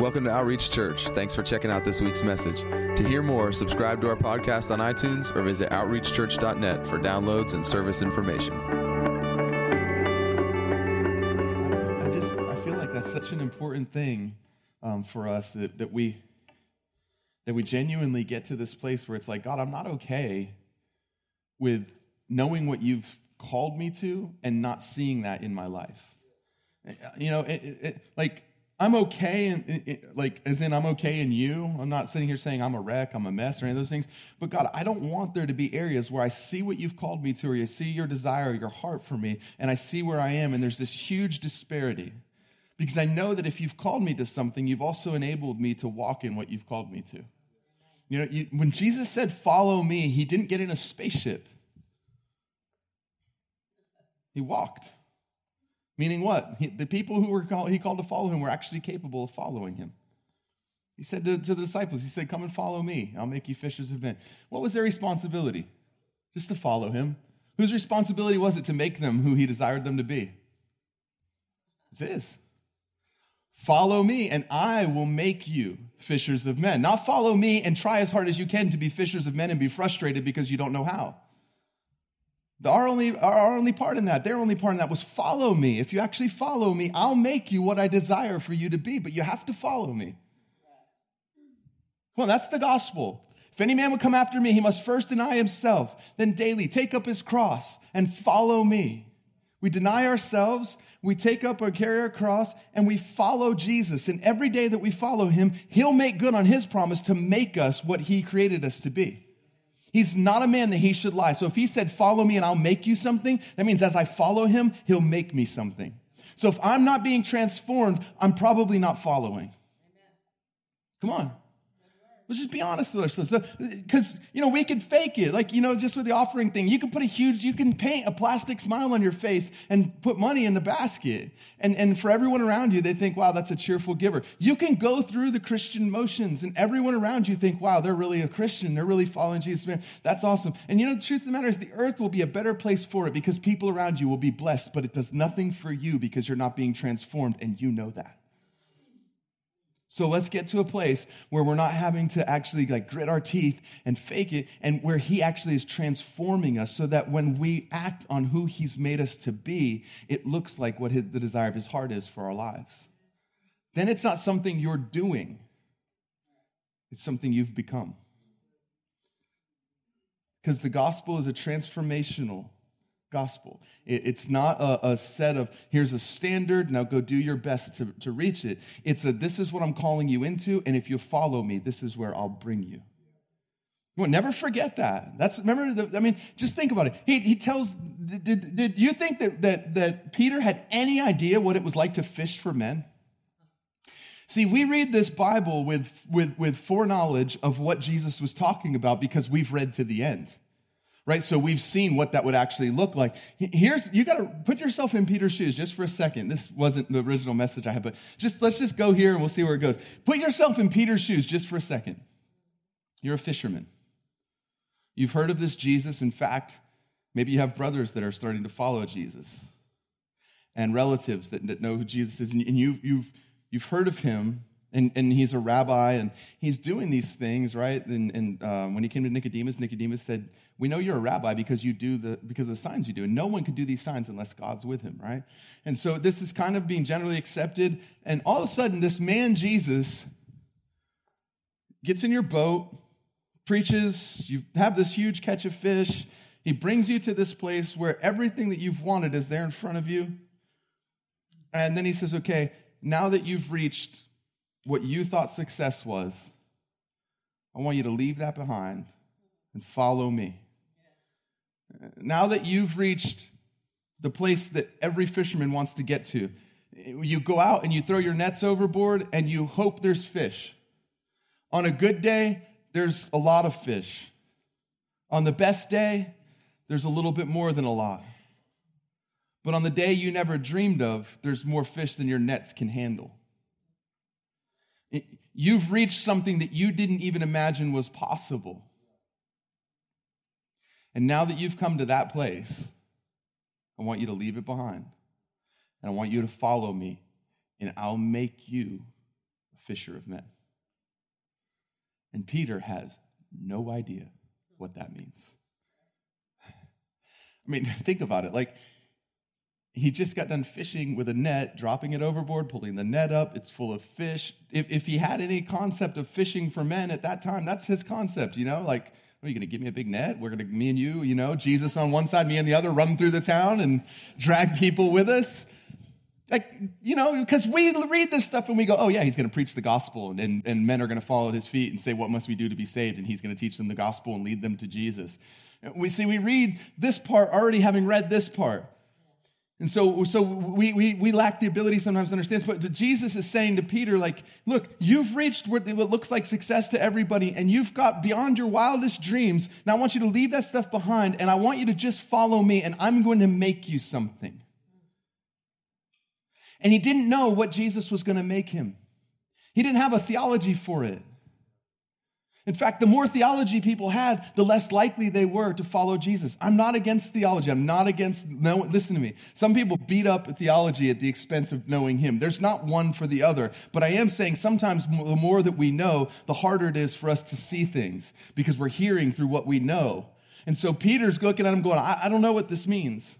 Welcome to Outreach Church. Thanks for checking out this week's message. To hear more, subscribe to our podcast on iTunes or visit outreachchurch.net for downloads and service information. I just I feel like that's such an important thing um, for us that, that we that we genuinely get to this place where it's like God, I'm not okay with knowing what you've called me to and not seeing that in my life. You know, it, it, like I'm okay, and like as in I'm okay in you. I'm not sitting here saying I'm a wreck, I'm a mess, or any of those things. But God, I don't want there to be areas where I see what you've called me to, or you see your desire, your heart for me, and I see where I am, and there's this huge disparity. Because I know that if you've called me to something, you've also enabled me to walk in what you've called me to. You know, you, when Jesus said, "Follow me," he didn't get in a spaceship. He walked. Meaning what? He, the people who were called, he called to follow him were actually capable of following him. He said to, to the disciples, he said, Come and follow me. I'll make you fishers of men. What was their responsibility? Just to follow him. Whose responsibility was it to make them who he desired them to be? It was his. Follow me, and I will make you fishers of men. Not follow me and try as hard as you can to be fishers of men and be frustrated because you don't know how. Our only, our only part in that, their only part in that was follow me. If you actually follow me, I'll make you what I desire for you to be, but you have to follow me. Well, that's the gospel. If any man would come after me, he must first deny himself, then daily take up his cross and follow me. We deny ourselves, we take up or carry our cross, and we follow Jesus. And every day that we follow him, he'll make good on his promise to make us what he created us to be. He's not a man that he should lie. So if he said, Follow me and I'll make you something, that means as I follow him, he'll make me something. So if I'm not being transformed, I'm probably not following. Come on. Let's just be honest with ourselves. Uh, because, you know, we could fake it. Like, you know, just with the offering thing, you can put a huge, you can paint a plastic smile on your face and put money in the basket. And, and for everyone around you, they think, wow, that's a cheerful giver. You can go through the Christian motions and everyone around you think, wow, they're really a Christian. They're really following Jesus. Man, that's awesome. And you know, the truth of the matter is the earth will be a better place for it because people around you will be blessed, but it does nothing for you because you're not being transformed and you know that. So let's get to a place where we're not having to actually like grit our teeth and fake it and where he actually is transforming us so that when we act on who he's made us to be, it looks like what his, the desire of his heart is for our lives. Then it's not something you're doing. It's something you've become. Because the gospel is a transformational gospel. It's not a, a, set of, here's a standard, now go do your best to, to reach it. It's a, this is what I'm calling you into, and if you follow me, this is where I'll bring you. Well, never forget that. That's, remember, the, I mean, just think about it. He, he tells, did, did you think that, that, that Peter had any idea what it was like to fish for men? See, we read this Bible with, with, with foreknowledge of what Jesus was talking about because we've read to the end right? So we've seen what that would actually look like. Here's, you got to put yourself in Peter's shoes just for a second. This wasn't the original message I had, but just, let's just go here and we'll see where it goes. Put yourself in Peter's shoes just for a second. You're a fisherman. You've heard of this Jesus. In fact, maybe you have brothers that are starting to follow Jesus and relatives that, know who Jesus is. And you, you've, you've heard of him and, and he's a rabbi and he's doing these things, right? And, and um, when he came to Nicodemus, Nicodemus said, We know you're a rabbi because you do the because of the signs you do. And no one can do these signs unless God's with him, right? And so this is kind of being generally accepted. And all of a sudden, this man, Jesus, gets in your boat, preaches, you have this huge catch of fish. He brings you to this place where everything that you've wanted is there in front of you. And then he says, Okay, now that you've reached what you thought success was, I want you to leave that behind and follow me. Now that you've reached the place that every fisherman wants to get to, you go out and you throw your nets overboard and you hope there's fish. On a good day, there's a lot of fish. On the best day, there's a little bit more than a lot. But on the day you never dreamed of, there's more fish than your nets can handle. You've reached something that you didn't even imagine was possible. And now that you've come to that place, I want you to leave it behind. And I want you to follow me, and I'll make you a fisher of men. And Peter has no idea what that means. I mean, think about it. Like, he just got done fishing with a net, dropping it overboard, pulling the net up. It's full of fish. If, if he had any concept of fishing for men at that time, that's his concept, you know? Like, are you going to give me a big net? We're going to, me and you, you know, Jesus on one side, me on the other, run through the town and drag people with us. Like, you know, because we read this stuff and we go, oh, yeah, he's going to preach the gospel and, and, and men are going to follow at his feet and say, what must we do to be saved? And he's going to teach them the gospel and lead them to Jesus. We see, we read this part already having read this part. And so, so we, we, we lack the ability sometimes to understand. But Jesus is saying to Peter, like, look, you've reached what looks like success to everybody, and you've got beyond your wildest dreams. Now I want you to leave that stuff behind, and I want you to just follow me, and I'm going to make you something. And he didn't know what Jesus was going to make him. He didn't have a theology for it. In fact, the more theology people had, the less likely they were to follow Jesus. I'm not against theology. I'm not against, no, listen to me. Some people beat up theology at the expense of knowing Him. There's not one for the other. But I am saying sometimes the more that we know, the harder it is for us to see things because we're hearing through what we know. And so Peter's looking at him going, I, I don't know what this means,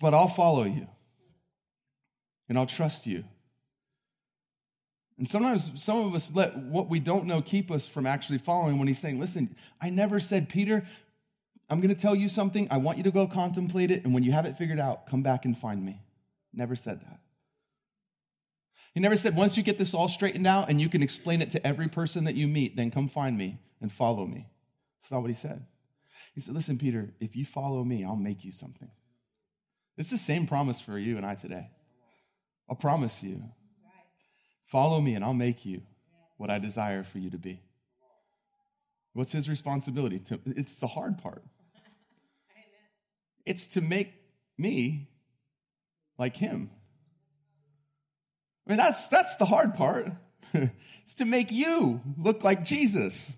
but I'll follow you and I'll trust you. And sometimes some of us let what we don't know keep us from actually following when he's saying, Listen, I never said, Peter, I'm going to tell you something. I want you to go contemplate it. And when you have it figured out, come back and find me. Never said that. He never said, Once you get this all straightened out and you can explain it to every person that you meet, then come find me and follow me. That's not what he said. He said, Listen, Peter, if you follow me, I'll make you something. It's the same promise for you and I today. I'll promise you. Follow me and I'll make you what I desire for you to be. What's his responsibility? It's the hard part. It's to make me like him. I mean, that's, that's the hard part. it's to make you look like Jesus.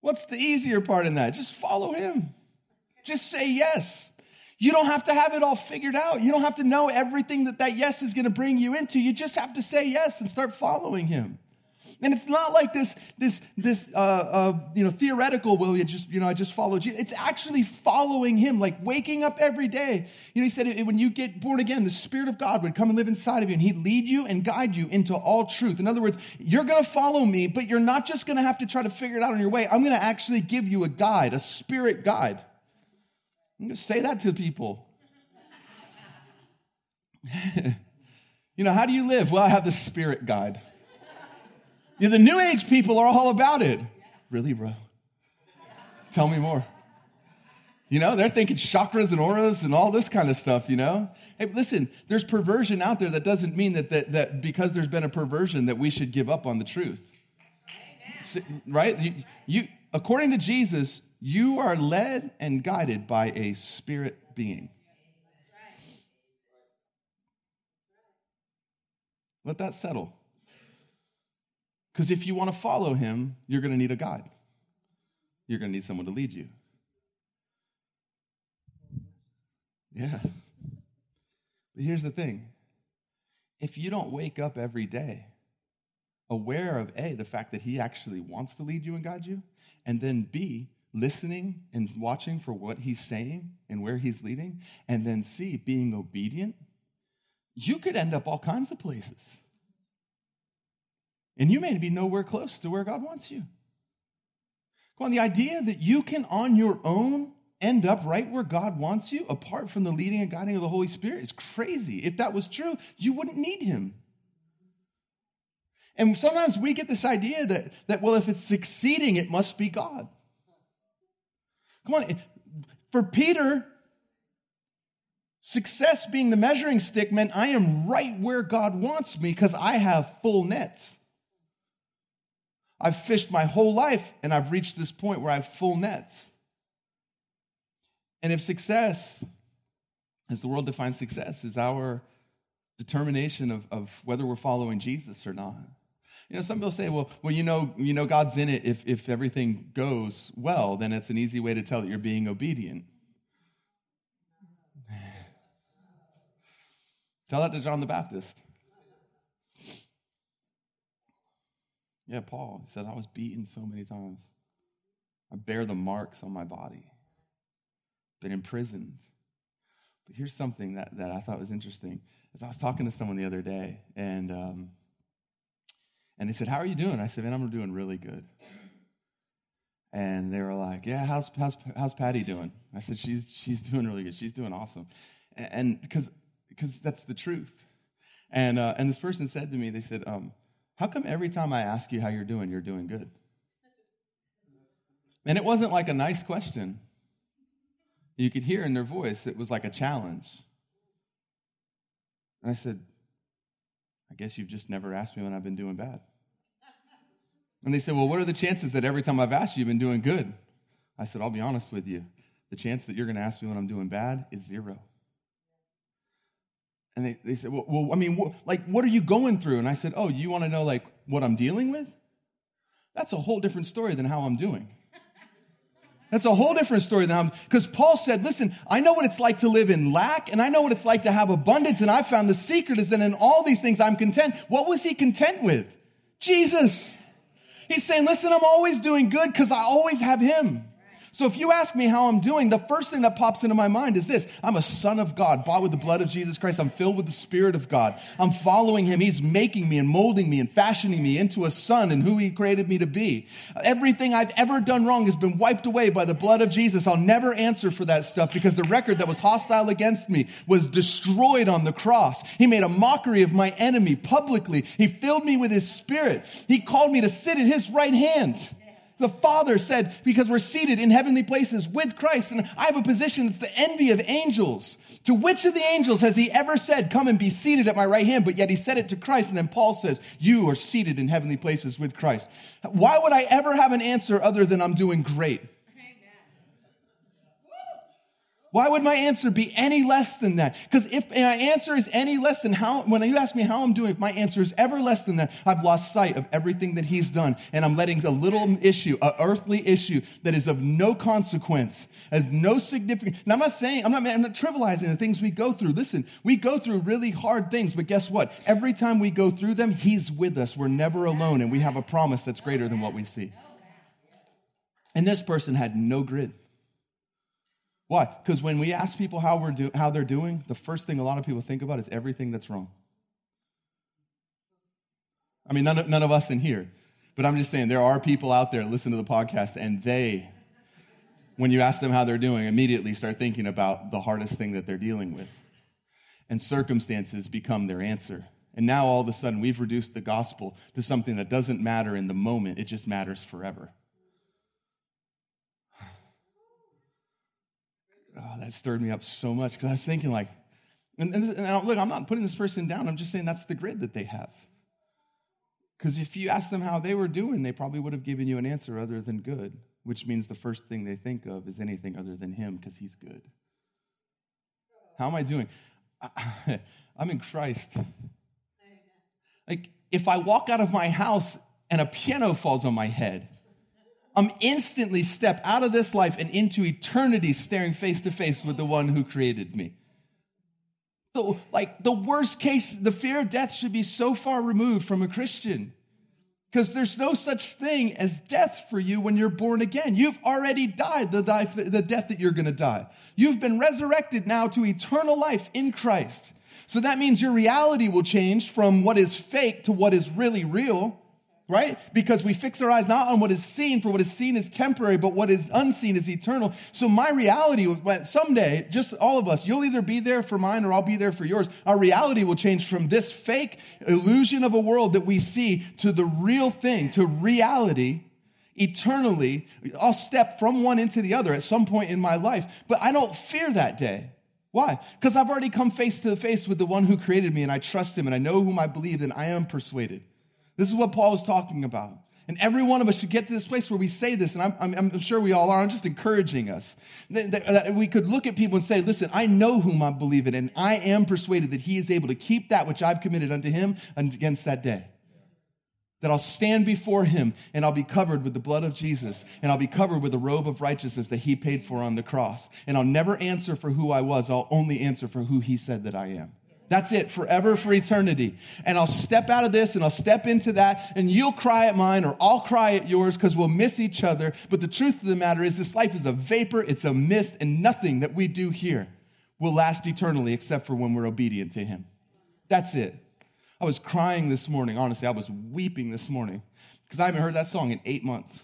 What's the easier part in that? Just follow him. Just say yes. You don't have to have it all figured out. You don't have to know everything that that yes is going to bring you into. You just have to say yes and start following him. And it's not like this, this, this, uh, uh, you know, theoretical. Will you just, you know, I just followed you. It's actually following Him, like waking up every day. You know, He said when you get born again, the Spirit of God would come and live inside of you, and He'd lead you and guide you into all truth. In other words, you're going to follow me, but you're not just going to have to try to figure it out on your way. I'm going to actually give you a guide, a spirit guide. I'm going to say that to people. you know, how do you live? Well, I have the spirit guide. You know, the new age people are all about it. Really, bro? Tell me more. You know, they're thinking chakras and auras and all this kind of stuff, you know? Hey, listen, there's perversion out there that doesn't mean that, that, that because there's been a perversion that we should give up on the truth. Right? You, you, according to Jesus, you are led and guided by a spirit being. Let that settle. Because if you want to follow him, you're going to need a guide. You're going to need someone to lead you. Yeah. But here's the thing if you don't wake up every day aware of A, the fact that he actually wants to lead you and guide you, and then B, listening and watching for what he's saying and where he's leading, and then C, being obedient, you could end up all kinds of places. And you may be nowhere close to where God wants you. Come on, the idea that you can on your own end up right where God wants you, apart from the leading and guiding of the Holy Spirit, is crazy. If that was true, you wouldn't need Him. And sometimes we get this idea that, that well, if it's succeeding, it must be God. Come on. For Peter, success being the measuring stick meant I am right where God wants me because I have full nets. I've fished my whole life and I've reached this point where I have full nets. And if success, as the world defines success, is our determination of, of whether we're following Jesus or not, you know, some people say, well, well, you know, you know, God's in it if, if everything goes well, then it's an easy way to tell that you're being obedient. Tell that to John the Baptist. Yeah, Paul. Said, I was beaten so many times. I bear the marks on my body, been imprisoned. But here's something that, that I thought was interesting. As I was talking to someone the other day, and, um, and they said, How are you doing? I said, Man, I'm doing really good. And they were like, Yeah, how's, how's, how's Patty doing? I said, She's, she's doing really good. She's doing awesome. And, because, because that's the truth. And, uh, and this person said to me, They said, um, How come every time I ask you how you're doing, you're doing good? And it wasn't like a nice question. You could hear in their voice, it was like a challenge. And I said, I guess you've just never asked me when I've been doing bad. And they said, Well, what are the chances that every time I've asked you, you've been doing good? I said, I'll be honest with you. The chance that you're going to ask me when I'm doing bad is zero. And they, they said, well, well, I mean, wh- like, what are you going through? And I said, Oh, you want to know, like, what I'm dealing with? That's a whole different story than how I'm doing. That's a whole different story than I'm, because Paul said, listen, I know what it's like to live in lack, and I know what it's like to have abundance, and I found the secret is that in all these things I'm content. What was he content with? Jesus. He's saying, listen, I'm always doing good because I always have him. So if you ask me how I'm doing, the first thing that pops into my mind is this I'm a son of God, bought with the blood of Jesus Christ. I'm filled with the Spirit of God. I'm following Him. He's making me and molding me and fashioning me into a son and who He created me to be. Everything I've ever done wrong has been wiped away by the blood of Jesus. I'll never answer for that stuff because the record that was hostile against me was destroyed on the cross. He made a mockery of my enemy publicly. He filled me with His Spirit. He called me to sit at His right hand. The Father said, because we're seated in heavenly places with Christ, and I have a position that's the envy of angels. To which of the angels has he ever said, Come and be seated at my right hand? But yet he said it to Christ, and then Paul says, You are seated in heavenly places with Christ. Why would I ever have an answer other than I'm doing great? Why would my answer be any less than that? Because if my answer is any less than how, when you ask me how I'm doing, if my answer is ever less than that, I've lost sight of everything that he's done. And I'm letting a little issue, a earthly issue that is of no consequence, has no significance. And I'm not saying, I'm not, I'm not trivializing the things we go through. Listen, we go through really hard things, but guess what? Every time we go through them, he's with us. We're never alone, and we have a promise that's greater than what we see. And this person had no grid. Why? Because when we ask people how, we're do- how they're doing, the first thing a lot of people think about is everything that's wrong. I mean, none of, none of us in here, but I'm just saying there are people out there listen to the podcast and they, when you ask them how they're doing, immediately start thinking about the hardest thing that they're dealing with. And circumstances become their answer. And now all of a sudden we've reduced the gospel to something that doesn't matter in the moment, it just matters forever. Oh, that stirred me up so much because I was thinking, like, and, and, and, look, I'm not putting this person down. I'm just saying that's the grid that they have. Because if you ask them how they were doing, they probably would have given you an answer other than good, which means the first thing they think of is anything other than Him because He's good. How am I doing? I'm in Christ. Like, if I walk out of my house and a piano falls on my head, I'm instantly step out of this life and into eternity staring face to face with the one who created me. So, like, the worst case, the fear of death should be so far removed from a Christian because there's no such thing as death for you when you're born again. You've already died the, the death that you're going to die. You've been resurrected now to eternal life in Christ. So that means your reality will change from what is fake to what is really real right? Because we fix our eyes not on what is seen, for what is seen is temporary, but what is unseen is eternal. So my reality someday, just all of us, you'll either be there for mine or I'll be there for yours. Our reality will change from this fake illusion of a world that we see to the real thing, to reality. Eternally, I'll step from one into the other at some point in my life, but I don't fear that day. Why? Because I've already come face to face with the one who created me and I trust him and I know whom I believe and I am persuaded. This is what Paul is talking about. And every one of us should get to this place where we say this, and I'm, I'm, I'm, sure we all are. I'm just encouraging us. That, that we could look at people and say, Listen, I know whom I believe in, and I am persuaded that he is able to keep that which I've committed unto him against that day. That I'll stand before him and I'll be covered with the blood of Jesus, and I'll be covered with the robe of righteousness that he paid for on the cross. And I'll never answer for who I was, I'll only answer for who he said that I am. That's it, forever for eternity. And I'll step out of this and I'll step into that, and you'll cry at mine or I'll cry at yours because we'll miss each other. But the truth of the matter is, this life is a vapor, it's a mist, and nothing that we do here will last eternally except for when we're obedient to Him. That's it. I was crying this morning, honestly, I was weeping this morning because I haven't heard that song in eight months.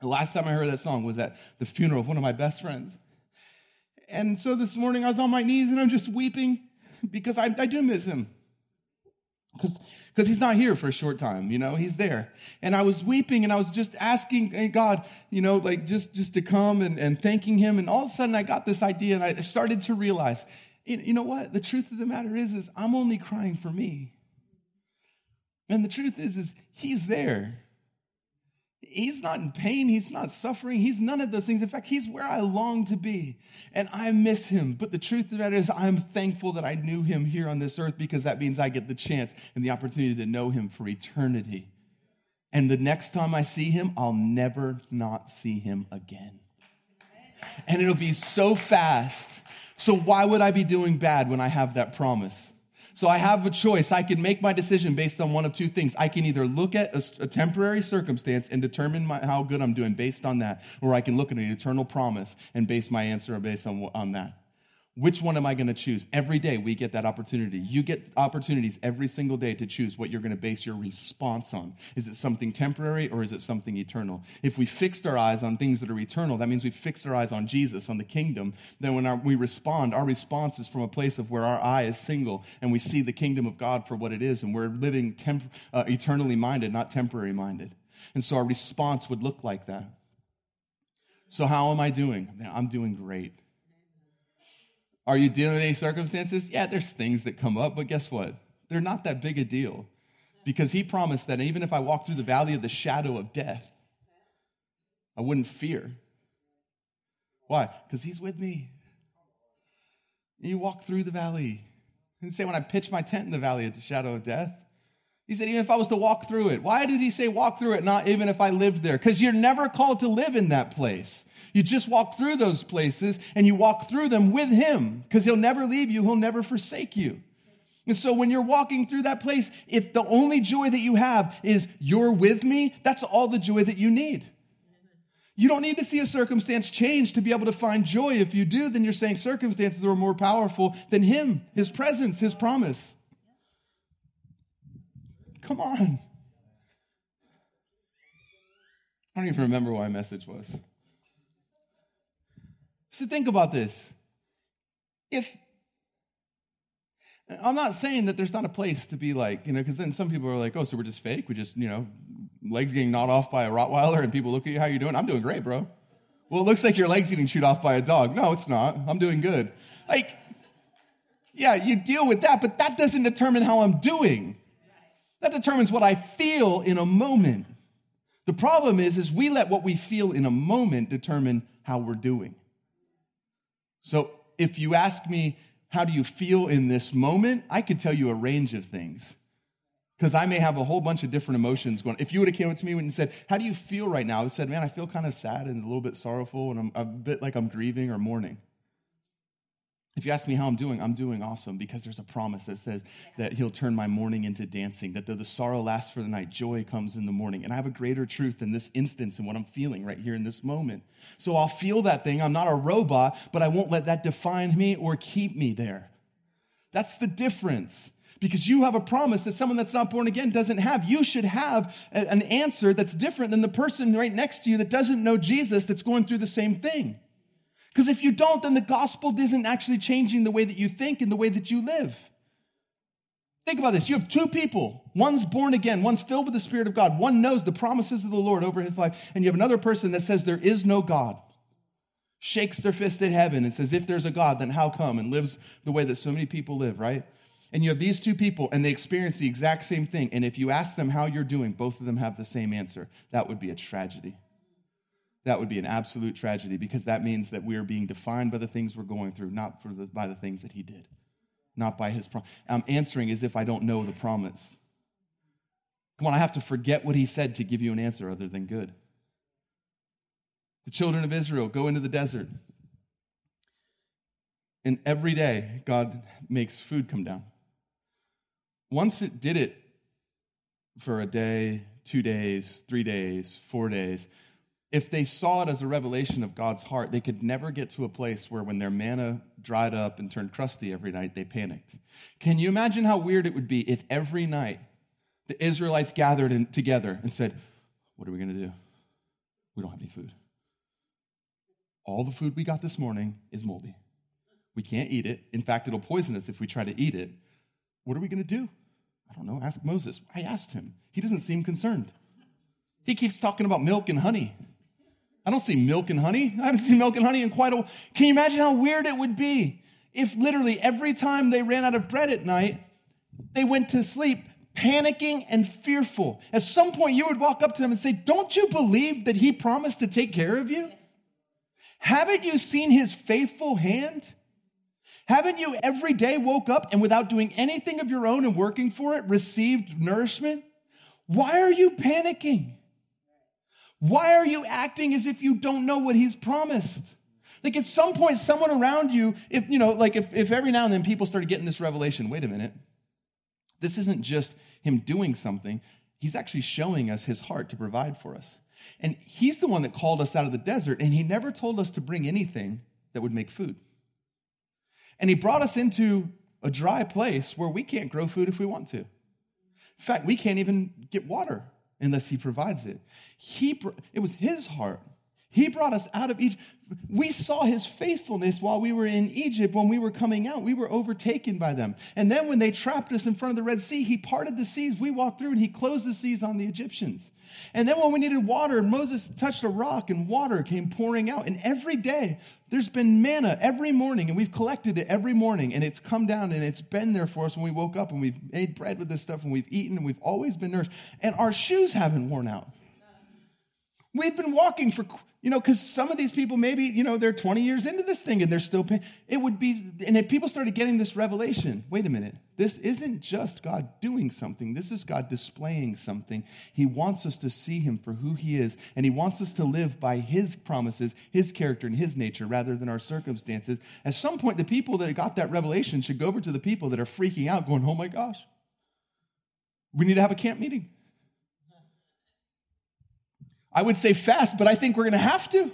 The last time I heard that song was at the funeral of one of my best friends. And so this morning I was on my knees and I'm just weeping because I, I do miss him. Because he's not here for a short time, you know, he's there. And I was weeping and I was just asking eh, God, you know, like just, just to come and, and thanking him. And all of a sudden I got this idea and I started to realize, you know what? The truth of the matter is, is I'm only crying for me. And the truth is, is he's there. He's not in pain. He's not suffering. He's none of those things. In fact, he's where I long to be. And I miss him. But the truth of that is, I'm thankful that I knew him here on this earth because that means I get the chance and the opportunity to know him for eternity. And the next time I see him, I'll never not see him again. And it'll be so fast. So, why would I be doing bad when I have that promise? So I have a choice. I can make my decision based on one of two things. I can either look at a, a temporary circumstance and determine my, how good I'm doing based on that, or I can look at an eternal promise and base my answer based on, on that. Which one am I going to choose? Every day we get that opportunity. You get opportunities every single day to choose what you're going to base your response on. Is it something temporary or is it something eternal? If we fixed our eyes on things that are eternal, that means we fixed our eyes on Jesus, on the kingdom. Then when our, we respond, our response is from a place of where our eye is single and we see the kingdom of God for what it is and we're living temp- uh, eternally minded, not temporary minded. And so our response would look like that. So, how am I doing? I'm doing great. Are you dealing with any circumstances? Yeah, there's things that come up, but guess what? They're not that big a deal because he promised that even if I walk through the valley of the shadow of death, I wouldn't fear. Why? Because he's with me. And You walk through the valley. And say, when I pitch my tent in the valley of the shadow of death, he said, even if I was to walk through it. Why did he say walk through it, not even if I lived there? Because you're never called to live in that place. You just walk through those places and you walk through them with Him because He'll never leave you, He'll never forsake you. And so when you're walking through that place, if the only joy that you have is you're with me, that's all the joy that you need. You don't need to see a circumstance change to be able to find joy. If you do, then you're saying circumstances are more powerful than Him, His presence, His promise. Come on. I don't even remember what my message was. So think about this. If I'm not saying that there's not a place to be like, you know, because then some people are like, oh, so we're just fake. We just, you know, legs getting gnawed off by a Rottweiler and people look at you, how you doing? I'm doing great, bro. Well, it looks like your legs getting chewed off by a dog. No, it's not. I'm doing good. Like, yeah, you deal with that, but that doesn't determine how I'm doing. That determines what I feel in a moment. The problem is, is we let what we feel in a moment determine how we're doing. So if you ask me, how do you feel in this moment? I could tell you a range of things. Because I may have a whole bunch of different emotions going. If you would have came up to me and said, How do you feel right now? I said, Man, I feel kind of sad and a little bit sorrowful, and I'm a bit like I'm grieving or mourning. If you ask me how I'm doing, I'm doing awesome because there's a promise that says that He'll turn my mourning into dancing, that though the sorrow lasts for the night, joy comes in the morning. And I have a greater truth in this instance and what I'm feeling right here in this moment. So I'll feel that thing. I'm not a robot, but I won't let that define me or keep me there. That's the difference because you have a promise that someone that's not born again doesn't have. You should have an answer that's different than the person right next to you that doesn't know Jesus that's going through the same thing. Because if you don't, then the gospel isn't actually changing the way that you think and the way that you live. Think about this. You have two people. One's born again, one's filled with the Spirit of God. One knows the promises of the Lord over his life. And you have another person that says there is no God, shakes their fist at heaven and says, if there's a God, then how come? And lives the way that so many people live, right? And you have these two people, and they experience the exact same thing. And if you ask them how you're doing, both of them have the same answer. That would be a tragedy that would be an absolute tragedy because that means that we are being defined by the things we're going through, not the, by the things that he did, not by his promise. I'm answering as if I don't know the promise. Come on, I have to forget what he said to give you an answer other than good. The children of Israel go into the desert. And every day, God makes food come down. Once it did it for a day, two days, three days, four days, if they saw it as a revelation of God's heart, they could never get to a place where when their manna dried up and turned crusty every night, they panicked. Can you imagine how weird it would be if every night the Israelites gathered in, together and said, What are we going to do? We don't have any food. All the food we got this morning is moldy. We can't eat it. In fact, it'll poison us if we try to eat it. What are we going to do? I don't know. Ask Moses. I asked him. He doesn't seem concerned. He keeps talking about milk and honey. I don't see milk and honey. I haven't seen milk and honey in quite a while. Can you imagine how weird it would be if literally every time they ran out of bread at night, they went to sleep panicking and fearful? At some point, you would walk up to them and say, Don't you believe that he promised to take care of you? Haven't you seen his faithful hand? Haven't you every day woke up and without doing anything of your own and working for it, received nourishment? Why are you panicking? Why are you acting as if you don't know what he's promised? Like at some point, someone around you, if you know, like if, if every now and then people started getting this revelation, wait a minute, this isn't just him doing something, he's actually showing us his heart to provide for us. And he's the one that called us out of the desert, and he never told us to bring anything that would make food. And he brought us into a dry place where we can't grow food if we want to. In fact, we can't even get water unless he provides it. He, it was his heart. He brought us out of Egypt. We saw his faithfulness while we were in Egypt. When we were coming out, we were overtaken by them. And then when they trapped us in front of the Red Sea, he parted the seas. We walked through and he closed the seas on the Egyptians. And then when we needed water, Moses touched a rock and water came pouring out. And every day, there's been manna every morning, and we've collected it every morning, and it's come down and it's been there for us when we woke up, and we've made bread with this stuff, and we've eaten, and we've always been nourished. And our shoes haven't worn out. We've been walking for, you know, because some of these people, maybe, you know, they're 20 years into this thing and they're still paying. It would be, and if people started getting this revelation, wait a minute, this isn't just God doing something, this is God displaying something. He wants us to see Him for who He is, and He wants us to live by His promises, His character, and His nature rather than our circumstances. At some point, the people that got that revelation should go over to the people that are freaking out, going, oh my gosh, we need to have a camp meeting. I would say fast, but I think we're going to have to.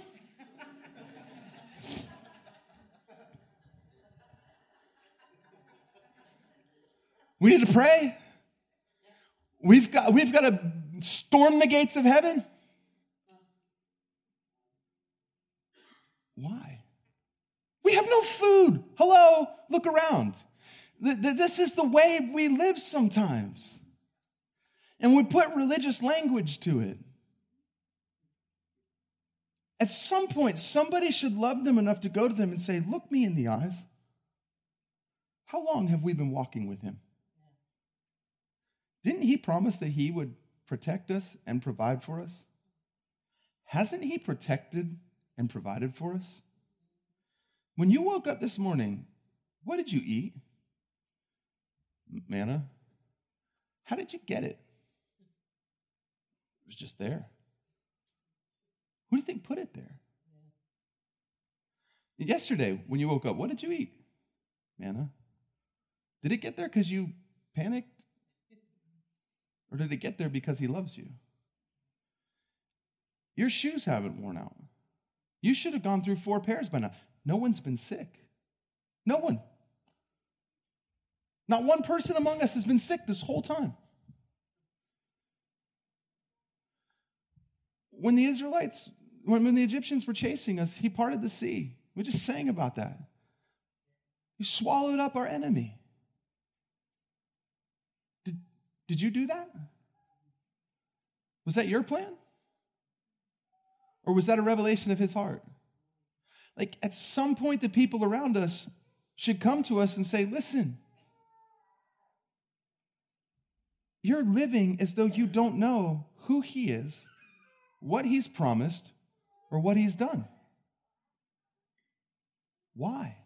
We need to pray. We've got, we've got to storm the gates of heaven. Why? We have no food. Hello, look around. This is the way we live sometimes. And we put religious language to it. At some point, somebody should love them enough to go to them and say, Look me in the eyes. How long have we been walking with him? Didn't he promise that he would protect us and provide for us? Hasn't he protected and provided for us? When you woke up this morning, what did you eat? Manna. How did you get it? It was just there. Who do you think put it there? Yeah. Yesterday, when you woke up, what did you eat? Manna. Did it get there because you panicked? Or did it get there because he loves you? Your shoes haven't worn out. You should have gone through four pairs by now. No one's been sick. No one. Not one person among us has been sick this whole time. When the Israelites when, when the Egyptians were chasing us, he parted the sea. We just sang about that. He swallowed up our enemy. Did, did you do that? Was that your plan? Or was that a revelation of his heart? Like at some point, the people around us should come to us and say, listen, you're living as though you don't know who he is, what he's promised, or what he's done. Why?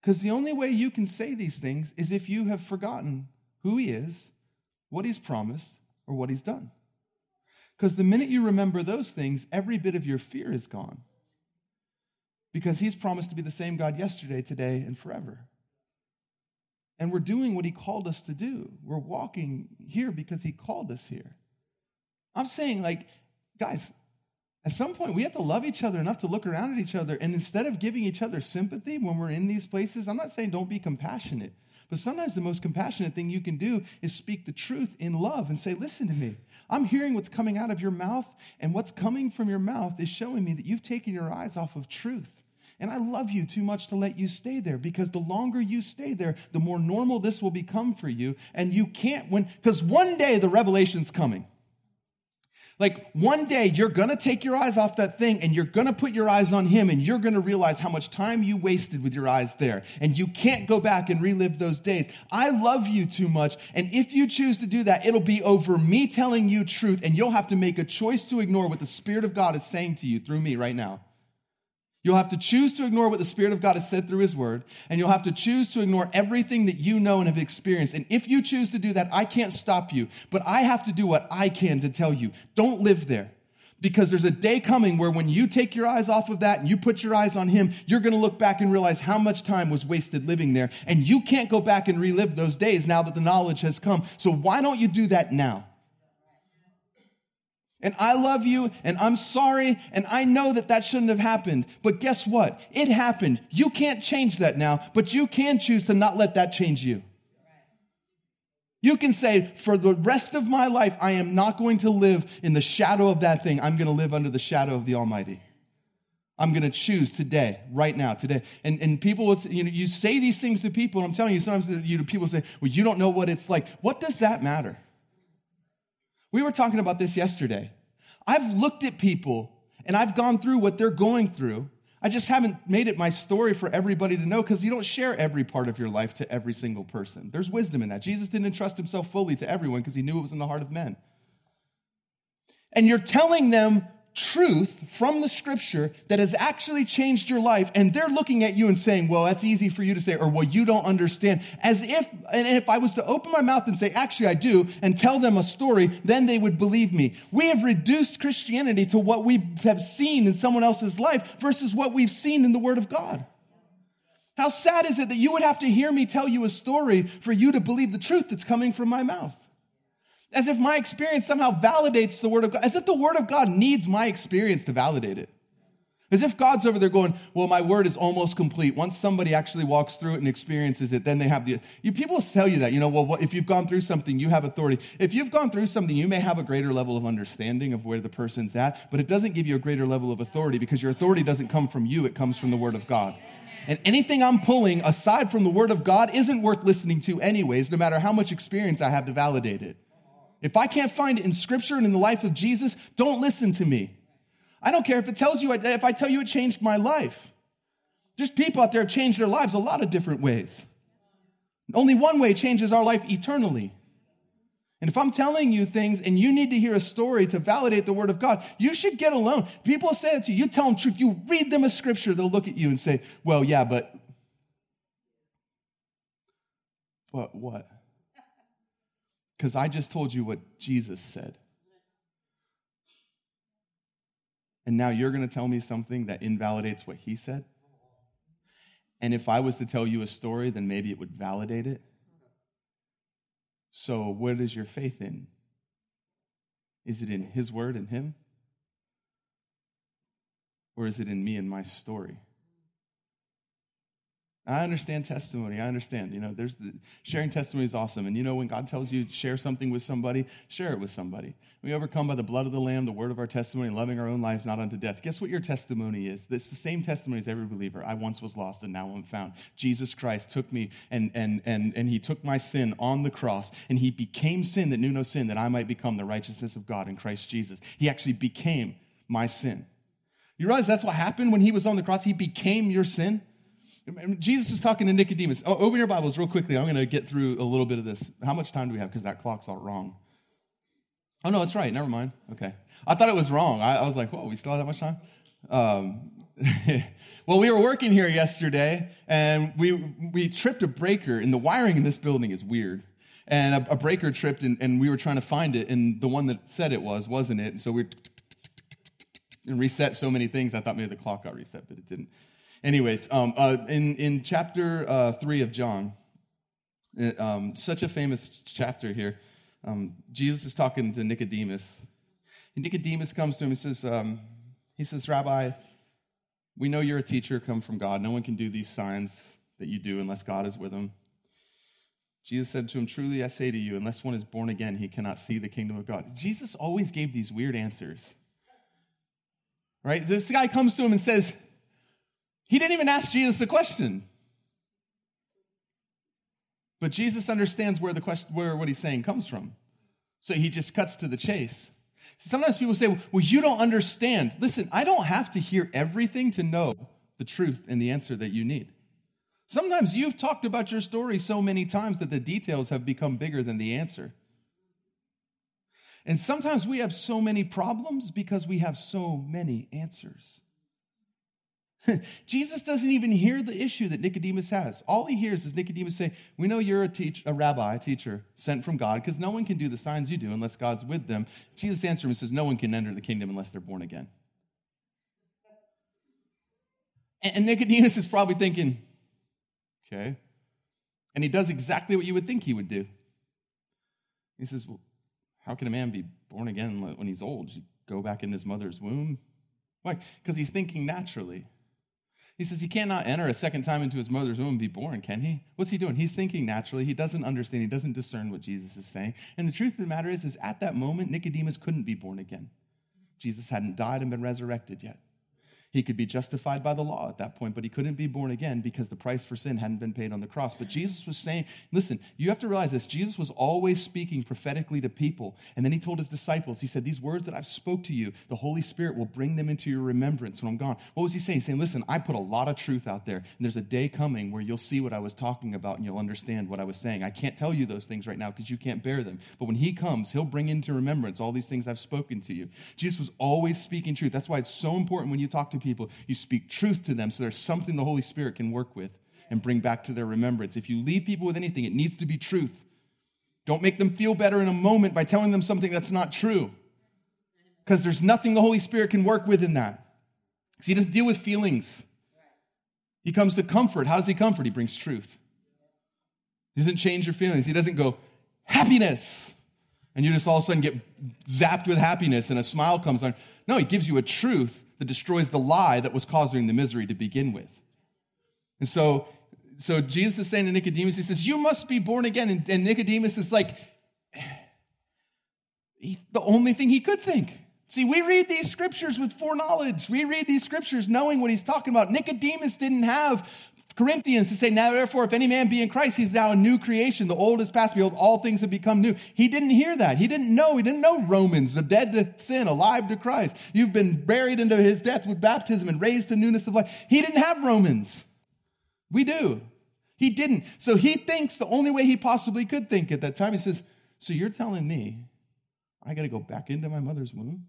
Because the only way you can say these things is if you have forgotten who he is, what he's promised, or what he's done. Because the minute you remember those things, every bit of your fear is gone. because he's promised to be the same God yesterday, today, and forever. And we're doing what he called us to do. We're walking here because he called us here. I'm saying, like, guys, at some point we have to love each other enough to look around at each other. And instead of giving each other sympathy when we're in these places, I'm not saying don't be compassionate. But sometimes the most compassionate thing you can do is speak the truth in love and say, Listen to me. I'm hearing what's coming out of your mouth, and what's coming from your mouth is showing me that you've taken your eyes off of truth. And I love you too much to let you stay there because the longer you stay there, the more normal this will become for you. And you can't, when, because one day the revelation's coming. Like one day you're going to take your eyes off that thing and you're going to put your eyes on him and you're going to realize how much time you wasted with your eyes there. And you can't go back and relive those days. I love you too much. And if you choose to do that, it'll be over me telling you truth and you'll have to make a choice to ignore what the Spirit of God is saying to you through me right now. You'll have to choose to ignore what the Spirit of God has said through His Word, and you'll have to choose to ignore everything that you know and have experienced. And if you choose to do that, I can't stop you, but I have to do what I can to tell you don't live there. Because there's a day coming where when you take your eyes off of that and you put your eyes on Him, you're going to look back and realize how much time was wasted living there. And you can't go back and relive those days now that the knowledge has come. So why don't you do that now? And I love you and I'm sorry and I know that that shouldn't have happened. But guess what? It happened. You can't change that now, but you can choose to not let that change you. You can say, for the rest of my life, I am not going to live in the shadow of that thing. I'm going to live under the shadow of the Almighty. I'm going to choose today, right now, today. And, and people, would, you know, you say these things to people, and I'm telling you, sometimes you people say, well, you don't know what it's like. What does that matter? We were talking about this yesterday. I've looked at people and I've gone through what they're going through. I just haven't made it my story for everybody to know because you don't share every part of your life to every single person. There's wisdom in that. Jesus didn't entrust himself fully to everyone because he knew it was in the heart of men. And you're telling them truth from the scripture that has actually changed your life and they're looking at you and saying well that's easy for you to say or well you don't understand as if and if i was to open my mouth and say actually i do and tell them a story then they would believe me. We have reduced christianity to what we have seen in someone else's life versus what we've seen in the word of god. How sad is it that you would have to hear me tell you a story for you to believe the truth that's coming from my mouth as if my experience somehow validates the Word of God, as if the Word of God needs my experience to validate it. As if God's over there going, Well, my word is almost complete. Once somebody actually walks through it and experiences it, then they have the. You, people tell you that, you know, well, if you've gone through something, you have authority. If you've gone through something, you may have a greater level of understanding of where the person's at, but it doesn't give you a greater level of authority because your authority doesn't come from you, it comes from the Word of God. And anything I'm pulling aside from the Word of God isn't worth listening to, anyways, no matter how much experience I have to validate it. If I can't find it in scripture and in the life of Jesus, don't listen to me. I don't care if it tells you, if I tell you it changed my life. There's people out there have changed their lives a lot of different ways. Only one way changes our life eternally. And if I'm telling you things and you need to hear a story to validate the word of God, you should get alone. People say it to you, you tell them truth, you read them a scripture, they'll look at you and say, Well, yeah, but. But what? Because I just told you what Jesus said. And now you're going to tell me something that invalidates what he said? And if I was to tell you a story, then maybe it would validate it. So, what is your faith in? Is it in his word and him? Or is it in me and my story? I understand testimony. I understand. You know, there's the, sharing testimony is awesome. And you know, when God tells you to share something with somebody, share it with somebody. We overcome by the blood of the Lamb, the word of our testimony, loving our own lives not unto death. Guess what your testimony is? It's the same testimony as every believer. I once was lost and now I'm found. Jesus Christ took me and and and and he took my sin on the cross and he became sin that knew no sin that I might become the righteousness of God in Christ Jesus. He actually became my sin. You realize that's what happened when he was on the cross? He became your sin. Jesus is talking to Nicodemus. Oh, open your Bibles real quickly. I'm going to get through a little bit of this. How much time do we have? Because that clock's all wrong. Oh, no, it's right. Never mind. Okay. I thought it was wrong. I, I was like, whoa, we still have that much time? Um, well, we were working here yesterday, and we, we tripped a breaker, and the wiring in this building is weird. And a, a breaker tripped, and, and we were trying to find it, and the one that said it was, wasn't it? And so we and reset so many things, I thought maybe the clock got reset, but it didn't. Anyways, um, uh, in, in chapter uh, 3 of John, uh, um, such a famous chapter here, um, Jesus is talking to Nicodemus. And Nicodemus comes to him and says, um, he says, Rabbi, we know you're a teacher come from God. No one can do these signs that you do unless God is with him. Jesus said to him, Truly I say to you, unless one is born again, he cannot see the kingdom of God. Jesus always gave these weird answers. Right? This guy comes to him and says, he didn't even ask Jesus the question. But Jesus understands where the question, where what he's saying comes from. So he just cuts to the chase. Sometimes people say, Well, you don't understand. Listen, I don't have to hear everything to know the truth and the answer that you need. Sometimes you've talked about your story so many times that the details have become bigger than the answer. And sometimes we have so many problems because we have so many answers. Jesus doesn't even hear the issue that Nicodemus has. All he hears is Nicodemus say, We know you're a, teach, a rabbi, a teacher, sent from God, because no one can do the signs you do unless God's with them. Jesus answers him and says, No one can enter the kingdom unless they're born again. And Nicodemus is probably thinking, Okay. And he does exactly what you would think he would do. He says, Well, how can a man be born again when he's old? Go back in his mother's womb? Why? Because he's thinking naturally. He says he cannot enter a second time into his mother's womb and be born, can he? What's he doing? He's thinking naturally. He doesn't understand. He doesn't discern what Jesus is saying. And the truth of the matter is, is at that moment, Nicodemus couldn't be born again. Jesus hadn't died and been resurrected yet. He could be justified by the law at that point, but he couldn't be born again because the price for sin hadn't been paid on the cross. But Jesus was saying, listen, you have to realize this. Jesus was always speaking prophetically to people. And then he told his disciples, he said, These words that I've spoke to you, the Holy Spirit will bring them into your remembrance when I'm gone. What was he saying? He's saying, listen, I put a lot of truth out there, and there's a day coming where you'll see what I was talking about and you'll understand what I was saying. I can't tell you those things right now because you can't bear them. But when he comes, he'll bring into remembrance all these things I've spoken to you. Jesus was always speaking truth. That's why it's so important when you talk to people, you speak truth to them so there's something the Holy Spirit can work with and bring back to their remembrance. If you leave people with anything, it needs to be truth. Don't make them feel better in a moment by telling them something that's not true. Because there's nothing the Holy Spirit can work with in that. Because he doesn't deal with feelings. He comes to comfort. How does he comfort? He brings truth. He doesn't change your feelings. He doesn't go, happiness. And you just all of a sudden get zapped with happiness and a smile comes on. No, he gives you a truth that destroys the lie that was causing the misery to begin with. And so, so Jesus is saying to Nicodemus, he says, You must be born again. And, and Nicodemus is like, he, the only thing he could think. See, we read these scriptures with foreknowledge. We read these scriptures knowing what he's talking about. Nicodemus didn't have Corinthians to say, Now therefore, if any man be in Christ, he's now a new creation. The old is past, behold, all things have become new. He didn't hear that. He didn't know. He didn't know Romans, the dead to sin, alive to Christ. You've been buried into his death with baptism and raised to newness of life. He didn't have Romans. We do. He didn't. So he thinks the only way he possibly could think at that time, he says, So you're telling me I got to go back into my mother's womb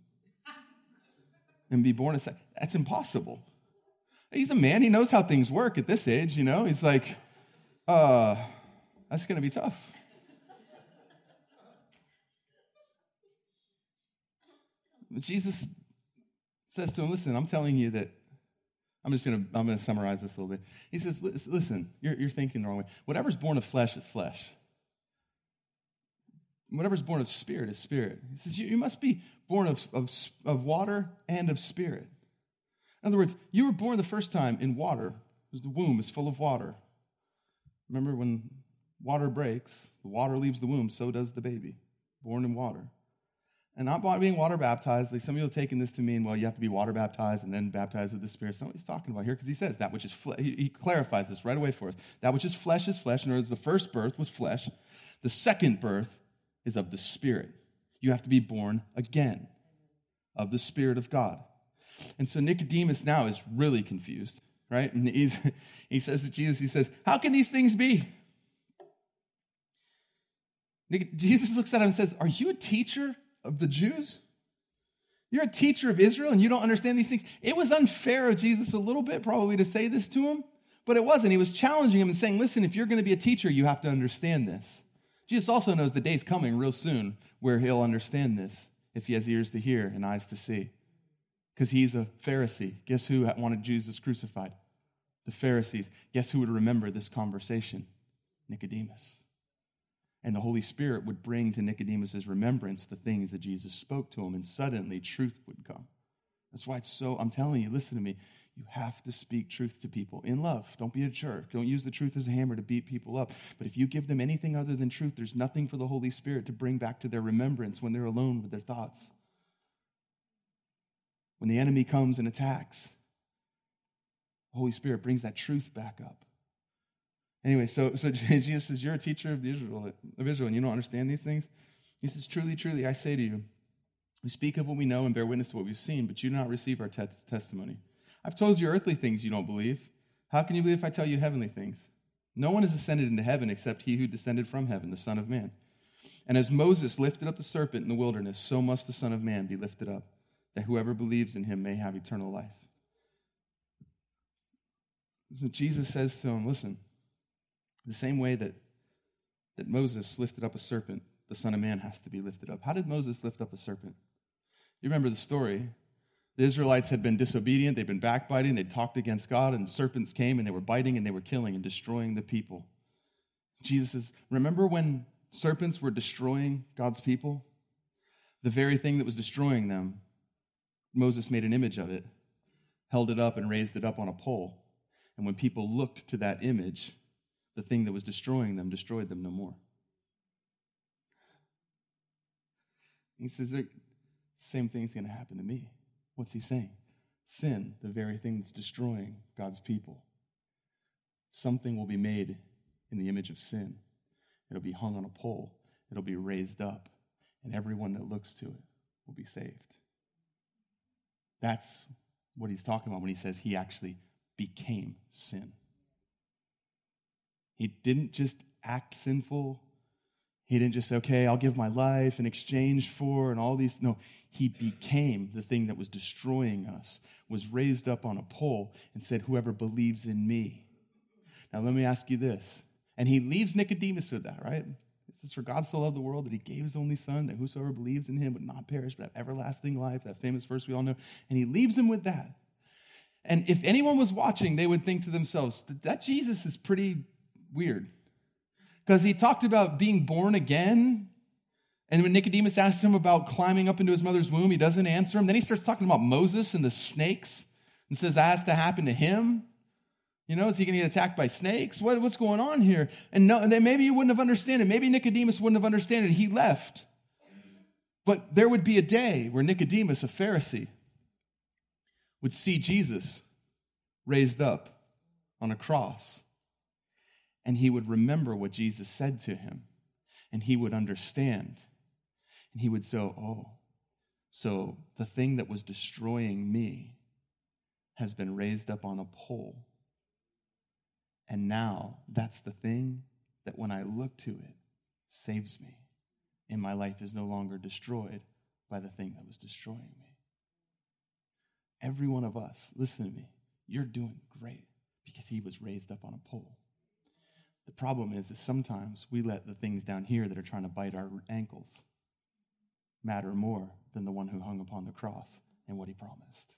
and be born a second? That's impossible. He's a man. He knows how things work at this age, you know? He's like, uh, that's going to be tough. But Jesus says to him, listen, I'm telling you that I'm just going to I'm going to summarize this a little bit. He says, listen, you're, you're thinking the wrong way. Whatever's born of flesh is flesh. Whatever's born of spirit is spirit. He says, you, you must be born of, of, of water and of spirit. In other words, you were born the first time in water. The womb is full of water. Remember when water breaks, the water leaves the womb, so does the baby, born in water. And not being water baptized, like some of you have taken this to mean, well, you have to be water baptized and then baptized with the Spirit. That's not what he's talking about here, because he says that which is flesh. He clarifies this right away for us. That which is flesh is flesh. In other words, the first birth was flesh. The second birth is of the Spirit. You have to be born again of the Spirit of God. And so Nicodemus now is really confused, right? And he's, he says to Jesus, he says, How can these things be? Jesus looks at him and says, Are you a teacher of the Jews? You're a teacher of Israel and you don't understand these things. It was unfair of Jesus a little bit, probably, to say this to him, but it wasn't. He was challenging him and saying, Listen, if you're going to be a teacher, you have to understand this. Jesus also knows the day's coming real soon where he'll understand this if he has ears to hear and eyes to see because he's a Pharisee. Guess who wanted Jesus crucified? the Pharisees. Guess who would remember this conversation? Nicodemus. And the Holy Spirit would bring to Nicodemus' remembrance the things that Jesus spoke to him, and suddenly truth would come. That's why it's so, I'm telling you, listen to me. You have to speak truth to people in love. Don't be a jerk. Don't use the truth as a hammer to beat people up. But if you give them anything other than truth, there's nothing for the Holy Spirit to bring back to their remembrance when they're alone with their thoughts. When the enemy comes and attacks, the Holy Spirit brings that truth back up. Anyway, so, so Jesus says, You're a teacher of Israel, of Israel, and you don't understand these things? He says, Truly, truly, I say to you, we speak of what we know and bear witness to what we've seen, but you do not receive our te- testimony. I've told you earthly things you don't believe. How can you believe if I tell you heavenly things? No one has ascended into heaven except he who descended from heaven, the Son of Man. And as Moses lifted up the serpent in the wilderness, so must the Son of Man be lifted up, that whoever believes in him may have eternal life. So Jesus says to him, Listen, the same way that, that Moses lifted up a serpent, the Son of Man has to be lifted up. How did Moses lift up a serpent? You remember the story. The Israelites had been disobedient, they'd been backbiting, they'd talked against God, and serpents came and they were biting and they were killing and destroying the people. Jesus says, Remember when serpents were destroying God's people? The very thing that was destroying them, Moses made an image of it, held it up, and raised it up on a pole. And when people looked to that image, the thing that was destroying them destroyed them no more. He says, the same thing's going to happen to me. What's he saying? Sin, the very thing that's destroying God's people. Something will be made in the image of sin. It'll be hung on a pole, it'll be raised up, and everyone that looks to it will be saved. That's what he's talking about when he says he actually became sin. He didn't just act sinful. He didn't just say, okay, I'll give my life in exchange for, and all these. No, he became the thing that was destroying us, was raised up on a pole and said, Whoever believes in me. Now, let me ask you this. And he leaves Nicodemus with that, right? It says, For God so loved the world that he gave his only son, that whosoever believes in him would not perish, but have everlasting life, that famous verse we all know. And he leaves him with that. And if anyone was watching, they would think to themselves, that Jesus is pretty weird. Because he talked about being born again and when Nicodemus asks him about climbing up into his mother's womb, he doesn't answer him. Then he starts talking about Moses and the snakes and says that has to happen to him. You know, is he going to get attacked by snakes? What, what's going on here? And, no, and then maybe you wouldn't have understood it. Maybe Nicodemus wouldn't have understood it. He left. But there would be a day where Nicodemus, a Pharisee, would see Jesus raised up on a cross. And he would remember what Jesus said to him. And he would understand and he would say, Oh, so the thing that was destroying me has been raised up on a pole. And now that's the thing that when I look to it, saves me. And my life is no longer destroyed by the thing that was destroying me. Every one of us, listen to me, you're doing great because he was raised up on a pole. The problem is that sometimes we let the things down here that are trying to bite our ankles matter more than the one who hung upon the cross and what he promised.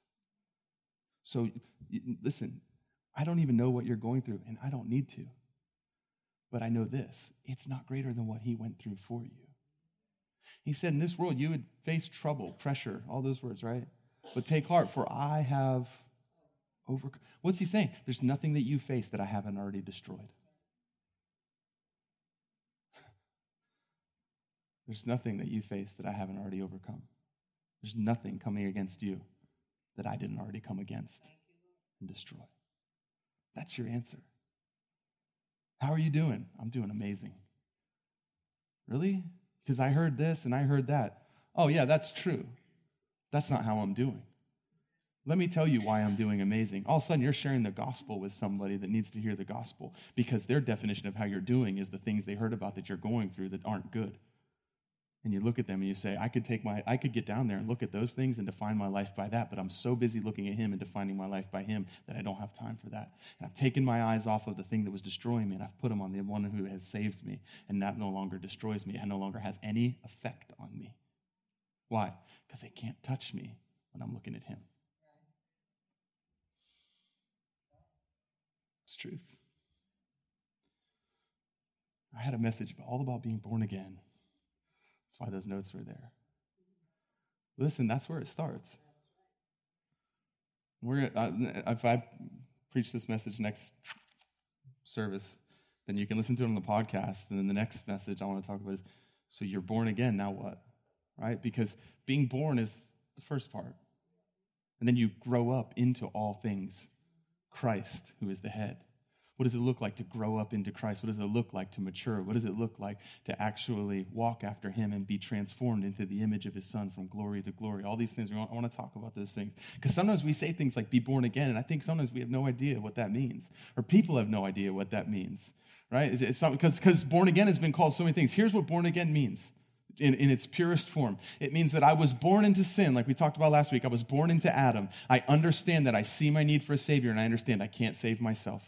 So, listen, I don't even know what you're going through, and I don't need to. But I know this it's not greater than what he went through for you. He said, In this world, you would face trouble, pressure, all those words, right? But take heart, for I have overcome. What's he saying? There's nothing that you face that I haven't already destroyed. There's nothing that you face that I haven't already overcome. There's nothing coming against you that I didn't already come against and destroy. That's your answer. How are you doing? I'm doing amazing. Really? Because I heard this and I heard that. Oh, yeah, that's true. That's not how I'm doing. Let me tell you why I'm doing amazing. All of a sudden, you're sharing the gospel with somebody that needs to hear the gospel because their definition of how you're doing is the things they heard about that you're going through that aren't good and you look at them and you say, I could take my, I could get down there and look at those things and define my life by that, but I'm so busy looking at him and defining my life by him that I don't have time for that. And I've taken my eyes off of the thing that was destroying me and I've put them on the one who has saved me, and that no longer destroys me and no longer has any effect on me. Why? Because it can't touch me when I'm looking at him. It's truth. I had a message all about being born again. Why those notes were there. Listen, that's where it starts. We're, uh, if I preach this message next service, then you can listen to it on the podcast. And then the next message I want to talk about is so you're born again, now what? Right? Because being born is the first part. And then you grow up into all things Christ, who is the head. What does it look like to grow up into Christ? What does it look like to mature? What does it look like to actually walk after Him and be transformed into the image of His Son from glory to glory? All these things, I want to talk about those things. Because sometimes we say things like be born again, and I think sometimes we have no idea what that means, or people have no idea what that means, right? Because born again has been called so many things. Here's what born again means. In, in, its purest form. It means that I was born into sin, like we talked about last week. I was born into Adam. I understand that I see my need for a Savior, and I understand I can't save myself.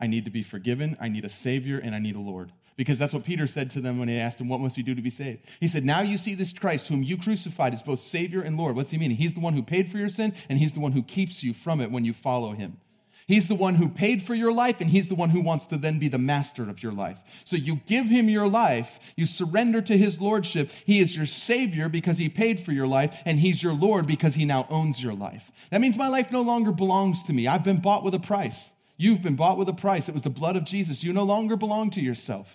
I need to be forgiven, I need a Savior, and I need a Lord. Because that's what Peter said to them when he asked him, What must you do to be saved? He said, Now you see this Christ, whom you crucified, is both Savior and Lord. What's he mean? He's the one who paid for your sin, and he's the one who keeps you from it when you follow him. He's the one who paid for your life, and he's the one who wants to then be the master of your life. So you give him your life, you surrender to his lordship. He is your savior because he paid for your life, and he's your Lord because he now owns your life. That means my life no longer belongs to me. I've been bought with a price. You've been bought with a price. It was the blood of Jesus. You no longer belong to yourself.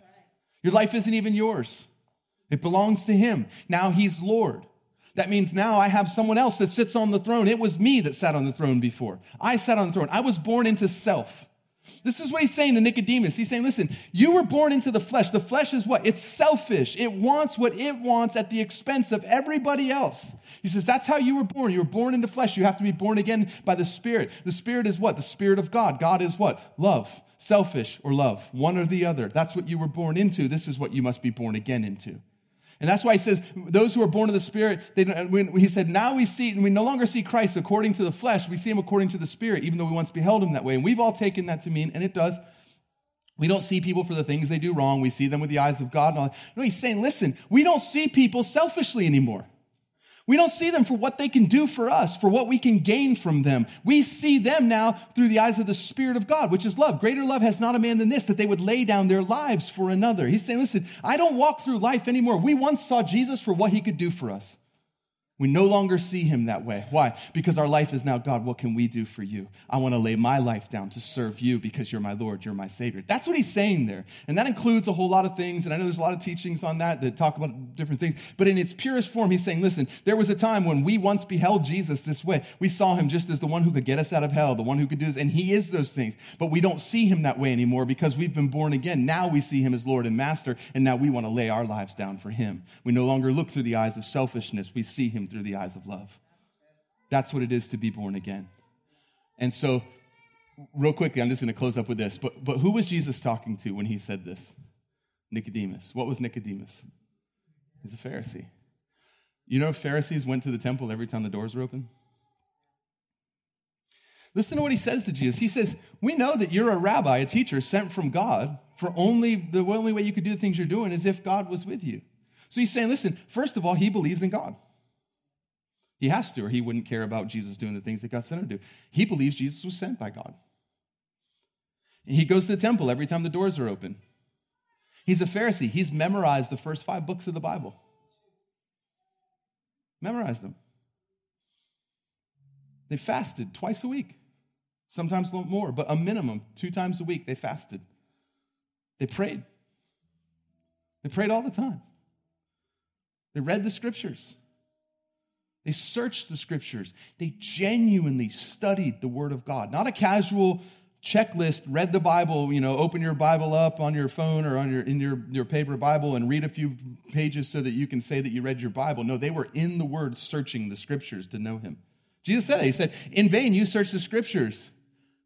Your life isn't even yours, it belongs to Him. Now He's Lord. That means now I have someone else that sits on the throne. It was me that sat on the throne before. I sat on the throne. I was born into self. This is what he's saying to Nicodemus. He's saying, listen, you were born into the flesh. The flesh is what? It's selfish. It wants what it wants at the expense of everybody else. He says, that's how you were born. You were born into flesh. You have to be born again by the Spirit. The Spirit is what? The Spirit of God. God is what? Love. Selfish or love. One or the other. That's what you were born into. This is what you must be born again into. And that's why he says, those who are born of the Spirit, they, when he said, now we see, and we no longer see Christ according to the flesh, we see him according to the Spirit, even though we once beheld him that way. And we've all taken that to mean, and it does. We don't see people for the things they do wrong. We see them with the eyes of God. No, he's saying, listen, we don't see people selfishly anymore. We don't see them for what they can do for us, for what we can gain from them. We see them now through the eyes of the Spirit of God, which is love. Greater love has not a man than this, that they would lay down their lives for another. He's saying, listen, I don't walk through life anymore. We once saw Jesus for what he could do for us. We no longer see him that way. Why? Because our life is now, God, what can we do for you? I want to lay my life down to serve you because you're my Lord, you're my Savior. That's what he's saying there. And that includes a whole lot of things. And I know there's a lot of teachings on that that talk about different things. But in its purest form, he's saying, listen, there was a time when we once beheld Jesus this way. We saw him just as the one who could get us out of hell, the one who could do this. And he is those things. But we don't see him that way anymore because we've been born again. Now we see him as Lord and Master. And now we want to lay our lives down for him. We no longer look through the eyes of selfishness. We see him through the eyes of love. That's what it is to be born again. And so, real quickly, I'm just going to close up with this. But, but who was Jesus talking to when he said this? Nicodemus. What was Nicodemus? He's a Pharisee. You know, Pharisees went to the temple every time the doors were open? Listen to what he says to Jesus. He says, We know that you're a rabbi, a teacher sent from God, for only the only way you could do the things you're doing is if God was with you. So he's saying, listen, first of all, he believes in God. He has to, or he wouldn't care about Jesus doing the things that God sent him to do. He believes Jesus was sent by God. He goes to the temple every time the doors are open. He's a Pharisee. He's memorized the first five books of the Bible. Memorized them. They fasted twice a week, sometimes a little more, but a minimum, two times a week, they fasted. They prayed. They prayed all the time. They read the scriptures. They searched the scriptures. They genuinely studied the word of God. Not a casual checklist, read the Bible, you know, open your Bible up on your phone or on your in your, your paper Bible and read a few pages so that you can say that you read your Bible. No, they were in the word searching the scriptures to know him. Jesus said, He said, In vain you search the scriptures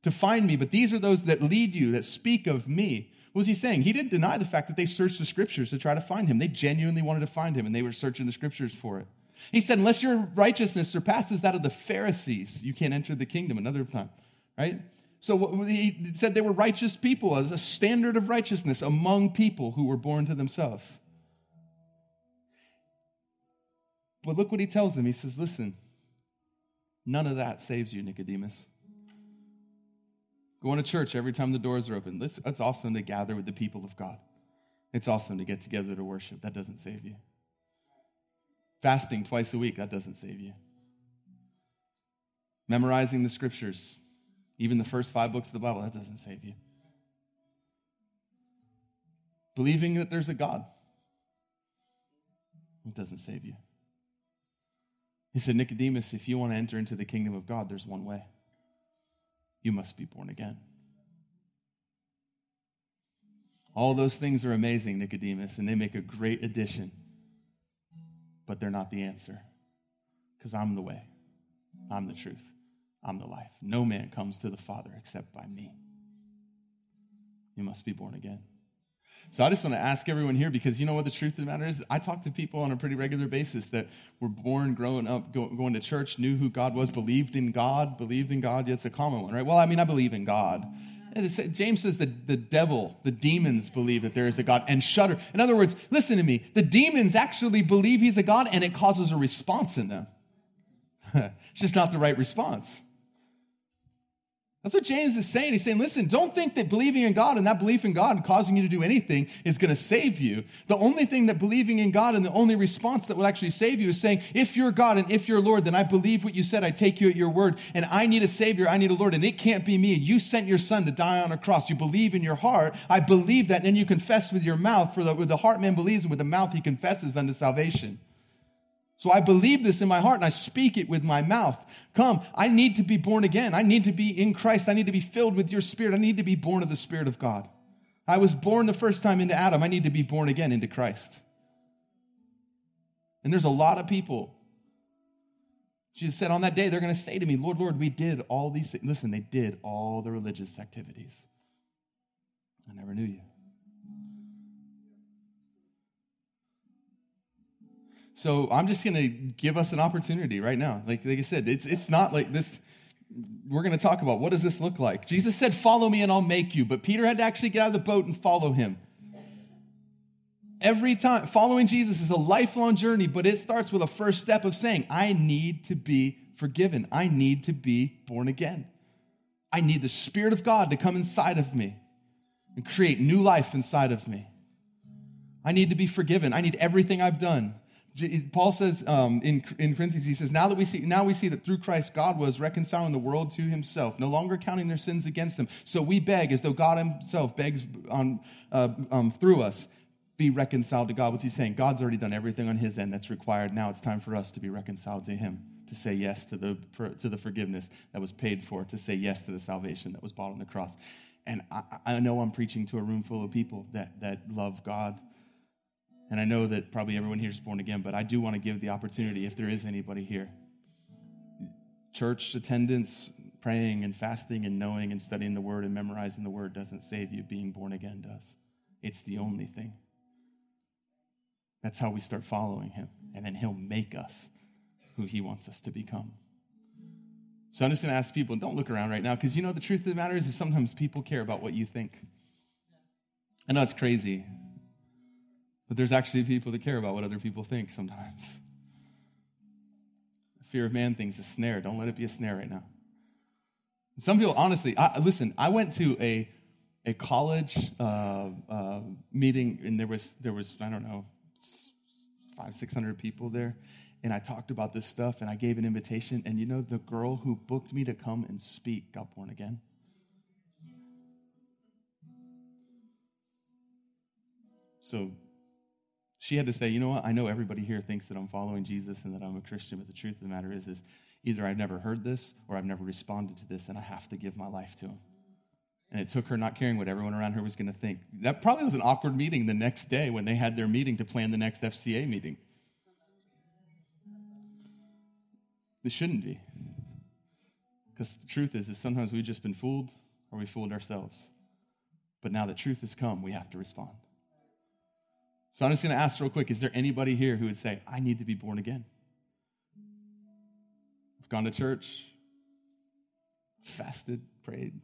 to find me, but these are those that lead you, that speak of me. What was he saying? He didn't deny the fact that they searched the scriptures to try to find him. They genuinely wanted to find him, and they were searching the scriptures for it. He said, unless your righteousness surpasses that of the Pharisees, you can't enter the kingdom another time, right? So he said they were righteous people, as a standard of righteousness among people who were born to themselves. But look what he tells them. He says, listen, none of that saves you, Nicodemus. Going to church every time the doors are open. It's, it's awesome to gather with the people of God. It's awesome to get together to worship. That doesn't save you. Fasting twice a week, that doesn't save you. Memorizing the scriptures, even the first five books of the Bible, that doesn't save you. Believing that there's a God, it doesn't save you. He said, Nicodemus, if you want to enter into the kingdom of God, there's one way. You must be born again. All those things are amazing, Nicodemus, and they make a great addition, but they're not the answer. Because I'm the way, I'm the truth, I'm the life. No man comes to the Father except by me. You must be born again. So I just want to ask everyone here because you know what the truth of the matter is? I talk to people on a pretty regular basis that were born, growing up, go, going to church, knew who God was, believed in God, believed in God. Yeah, it's a common one, right? Well, I mean, I believe in God. James says that the devil, the demons believe that there is a God and shudder. In other words, listen to me. The demons actually believe he's a God and it causes a response in them. it's just not the right response. That's what James is saying. He's saying, listen, don't think that believing in God and that belief in God and causing you to do anything is going to save you. The only thing that believing in God and the only response that will actually save you is saying, if you're God and if you're Lord, then I believe what you said. I take you at your word. And I need a Savior. I need a Lord. And it can't be me. You sent your Son to die on a cross. You believe in your heart. I believe that. And then you confess with your mouth. For the, with the heart man believes and with the mouth he confesses unto salvation. So I believe this in my heart and I speak it with my mouth. Come, I need to be born again. I need to be in Christ. I need to be filled with your spirit. I need to be born of the Spirit of God. I was born the first time into Adam. I need to be born again into Christ. And there's a lot of people. Jesus said, on that day, they're going to say to me, Lord, Lord, we did all these things. Listen, they did all the religious activities. I never knew you. So I'm just going to give us an opportunity right now. Like, like I said, it's, it's not like this. We're going to talk about what does this look like. Jesus said, Follow me and I'll make you. But Peter had to actually get out of the boat and follow him. Every time, following Jesus is a lifelong journey, but it starts with a first step of saying, I need to be forgiven. I need to be born again. I need the Spirit of God to come inside of me and create new life inside of me. I need to be forgiven. I need everything I've done Paul says um, in, in Corinthians, he says, now that we see, now we see that through Christ, God was reconciling the world to himself, no longer counting their sins against them. So we beg, as though God himself begs on, uh, um, through us, be reconciled to God. What's he saying? God's already done everything on his end that's required. Now it's time for us to be reconciled to him, to say yes to the, to the forgiveness that was paid for, to say yes to the salvation that was bought on the cross. And I, I know I'm preaching to a room full of people that, that love God and I know that probably everyone here is born again, but I do want to give the opportunity if there is anybody here. Church attendance, praying and fasting and knowing and studying the word and memorizing the word doesn't save you. Being born again does. It's the only thing. That's how we start following him. And then he'll make us who he wants us to become. So I'm just going to ask people, don't look around right now, because you know the truth of the matter is, is sometimes people care about what you think. I know it's crazy. But there's actually people that care about what other people think sometimes. Fear of man thing's a snare. Don't let it be a snare right now. Some people, honestly, I, listen, I went to a, a college uh, uh, meeting, and there was, there was, I don't know, five, 600 people there. And I talked about this stuff, and I gave an invitation. And you know, the girl who booked me to come and speak got born again. So she had to say, you know what? I know everybody here thinks that I'm following Jesus and that I'm a Christian, but the truth of the matter is, is either I've never heard this or I've never responded to this, and I have to give my life to him. And it took her not caring what everyone around her was going to think. That probably was an awkward meeting the next day when they had their meeting to plan the next FCA meeting. It shouldn't be. Because the truth is, is sometimes we've just been fooled or we fooled ourselves. But now that truth has come, we have to respond. So I'm just going to ask real quick is there anybody here who would say, I need to be born again? I've gone to church, fasted, prayed,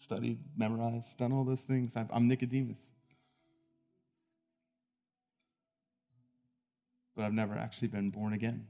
studied, memorized, done all those things. I'm Nicodemus. But I've never actually been born again.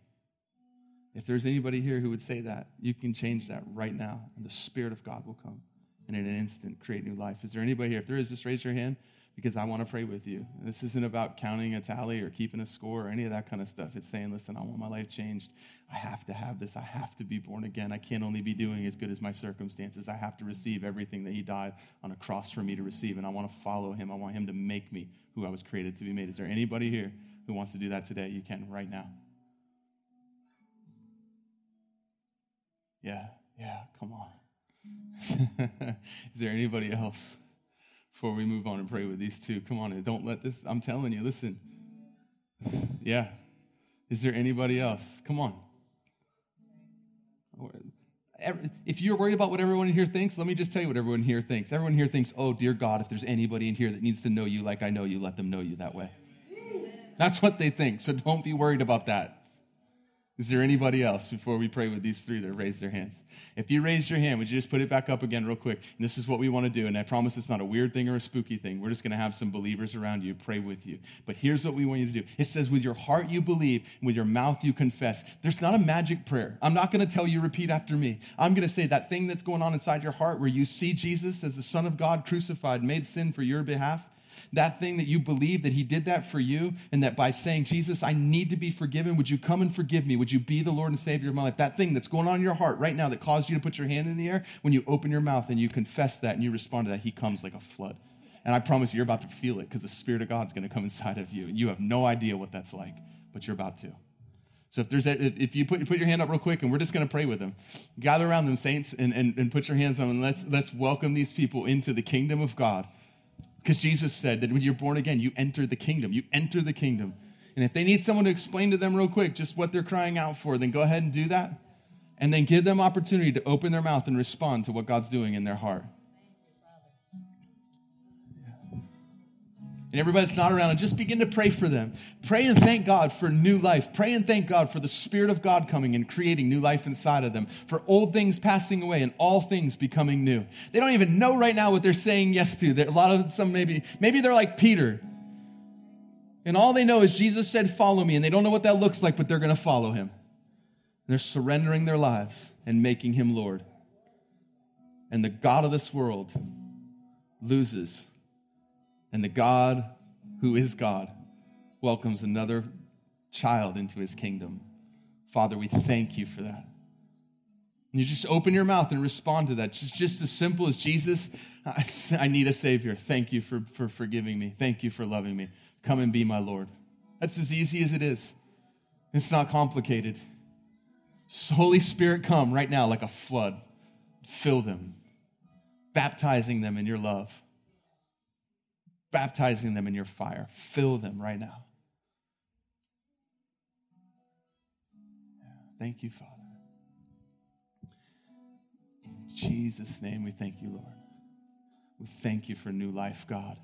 If there's anybody here who would say that, you can change that right now, and the Spirit of God will come and in an instant create new life. Is there anybody here? If there is, just raise your hand because I want to pray with you. This isn't about counting a tally or keeping a score or any of that kind of stuff. It's saying, listen, I want my life changed. I have to have this. I have to be born again. I can't only be doing as good as my circumstances. I have to receive everything that He died on a cross for me to receive. And I want to follow Him. I want Him to make me who I was created to be made. Is there anybody here who wants to do that today? You can right now. Yeah, yeah, come on. Is there anybody else before we move on and pray with these two? Come on, and don't let this, I'm telling you, listen. Yeah. Is there anybody else? Come on. If you're worried about what everyone here thinks, let me just tell you what everyone here thinks. Everyone here thinks, oh, dear God, if there's anybody in here that needs to know you like I know you, let them know you that way. That's what they think. So don't be worried about that. Is there anybody else before we pray with these three that raised their hands? If you raised your hand, would you just put it back up again, real quick? And this is what we want to do. And I promise it's not a weird thing or a spooky thing. We're just going to have some believers around you pray with you. But here's what we want you to do it says, with your heart you believe, and with your mouth you confess. There's not a magic prayer. I'm not going to tell you, repeat after me. I'm going to say that thing that's going on inside your heart where you see Jesus as the Son of God crucified, made sin for your behalf that thing that you believe that He did that for you, and that by saying, Jesus, I need to be forgiven, would you come and forgive me? Would you be the Lord and Savior of my life? That thing that's going on in your heart right now that caused you to put your hand in the air, when you open your mouth and you confess that and you respond to that, He comes like a flood. And I promise you, you're about to feel it because the Spirit of God's going to come inside of you. And you have no idea what that's like, but you're about to. So if there's a, if you put, put your hand up real quick and we're just going to pray with them. Gather around them, saints, and, and, and put your hands on them. And let's, let's welcome these people into the kingdom of God. Because Jesus said that when you're born again, you enter the kingdom. You enter the kingdom. And if they need someone to explain to them real quick just what they're crying out for, then go ahead and do that. And then give them opportunity to open their mouth and respond to what God's doing in their heart. And everybody that's not around, and just begin to pray for them. Pray and thank God for new life. Pray and thank God for the Spirit of God coming and creating new life inside of them, for old things passing away and all things becoming new. They don't even know right now what they're saying yes to. They're, a lot of some maybe, maybe they're like Peter. And all they know is Jesus said, Follow me. And they don't know what that looks like, but they're going to follow him. They're surrendering their lives and making him Lord. And the God of this world loses and the God who is God welcomes another child into his kingdom. Father, we thank you for that. And you just open your mouth and respond to that. Just, just as simple as Jesus, I, I need a Savior. Thank you for, for forgiving me. Thank you for loving me. Come and be my Lord. That's as easy as it is. It's not complicated. Holy Spirit, come right now like a flood. Fill them, baptizing them in your love baptizing them in your fire. Fill them right now. Thank you, Father. In Jesus' name, we thank you, Lord. We thank you for new life, God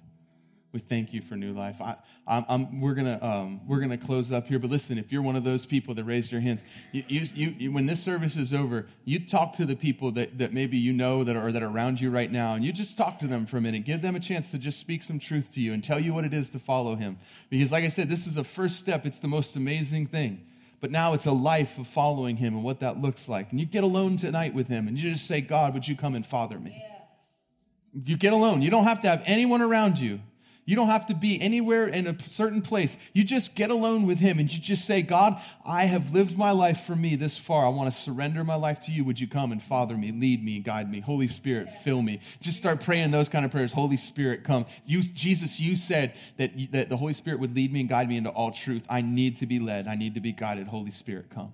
we thank you for new life. I, I'm, I'm, we're gonna um, we're gonna close up here, but listen, if you're one of those people that raised your hands, you, you, you, when this service is over, you talk to the people that, that maybe you know that are that are around you right now, and you just talk to them for a minute. Give them a chance to just speak some truth to you and tell you what it is to follow Him. Because, like I said, this is a first step. It's the most amazing thing. But now it's a life of following Him and what that looks like. And you get alone tonight with Him, and you just say, God, would you come and father me? Yeah. You get alone. You don't have to have anyone around you. You don't have to be anywhere in a certain place. You just get alone with Him and you just say, God, I have lived my life for me this far. I want to surrender my life to you. Would you come and father me, lead me, and guide me? Holy Spirit, fill me. Just start praying those kind of prayers. Holy Spirit, come. You, Jesus, you said that, that the Holy Spirit would lead me and guide me into all truth. I need to be led, I need to be guided. Holy Spirit, come.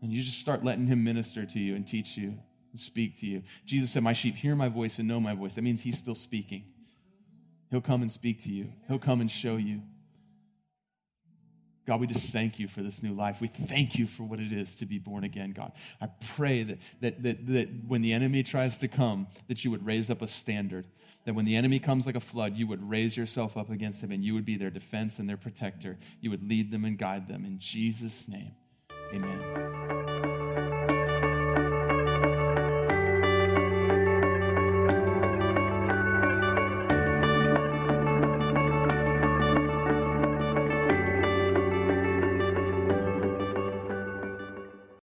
And you just start letting Him minister to you and teach you and speak to you. Jesus said, My sheep hear my voice and know my voice. That means He's still speaking. He'll come and speak to you, He'll come and show you. God, we just thank you for this new life. We thank you for what it is to be born again, God. I pray that, that, that, that when the enemy tries to come, that you would raise up a standard. That when the enemy comes like a flood, you would raise yourself up against him and you would be their defense and their protector. You would lead them and guide them. In Jesus' name, amen.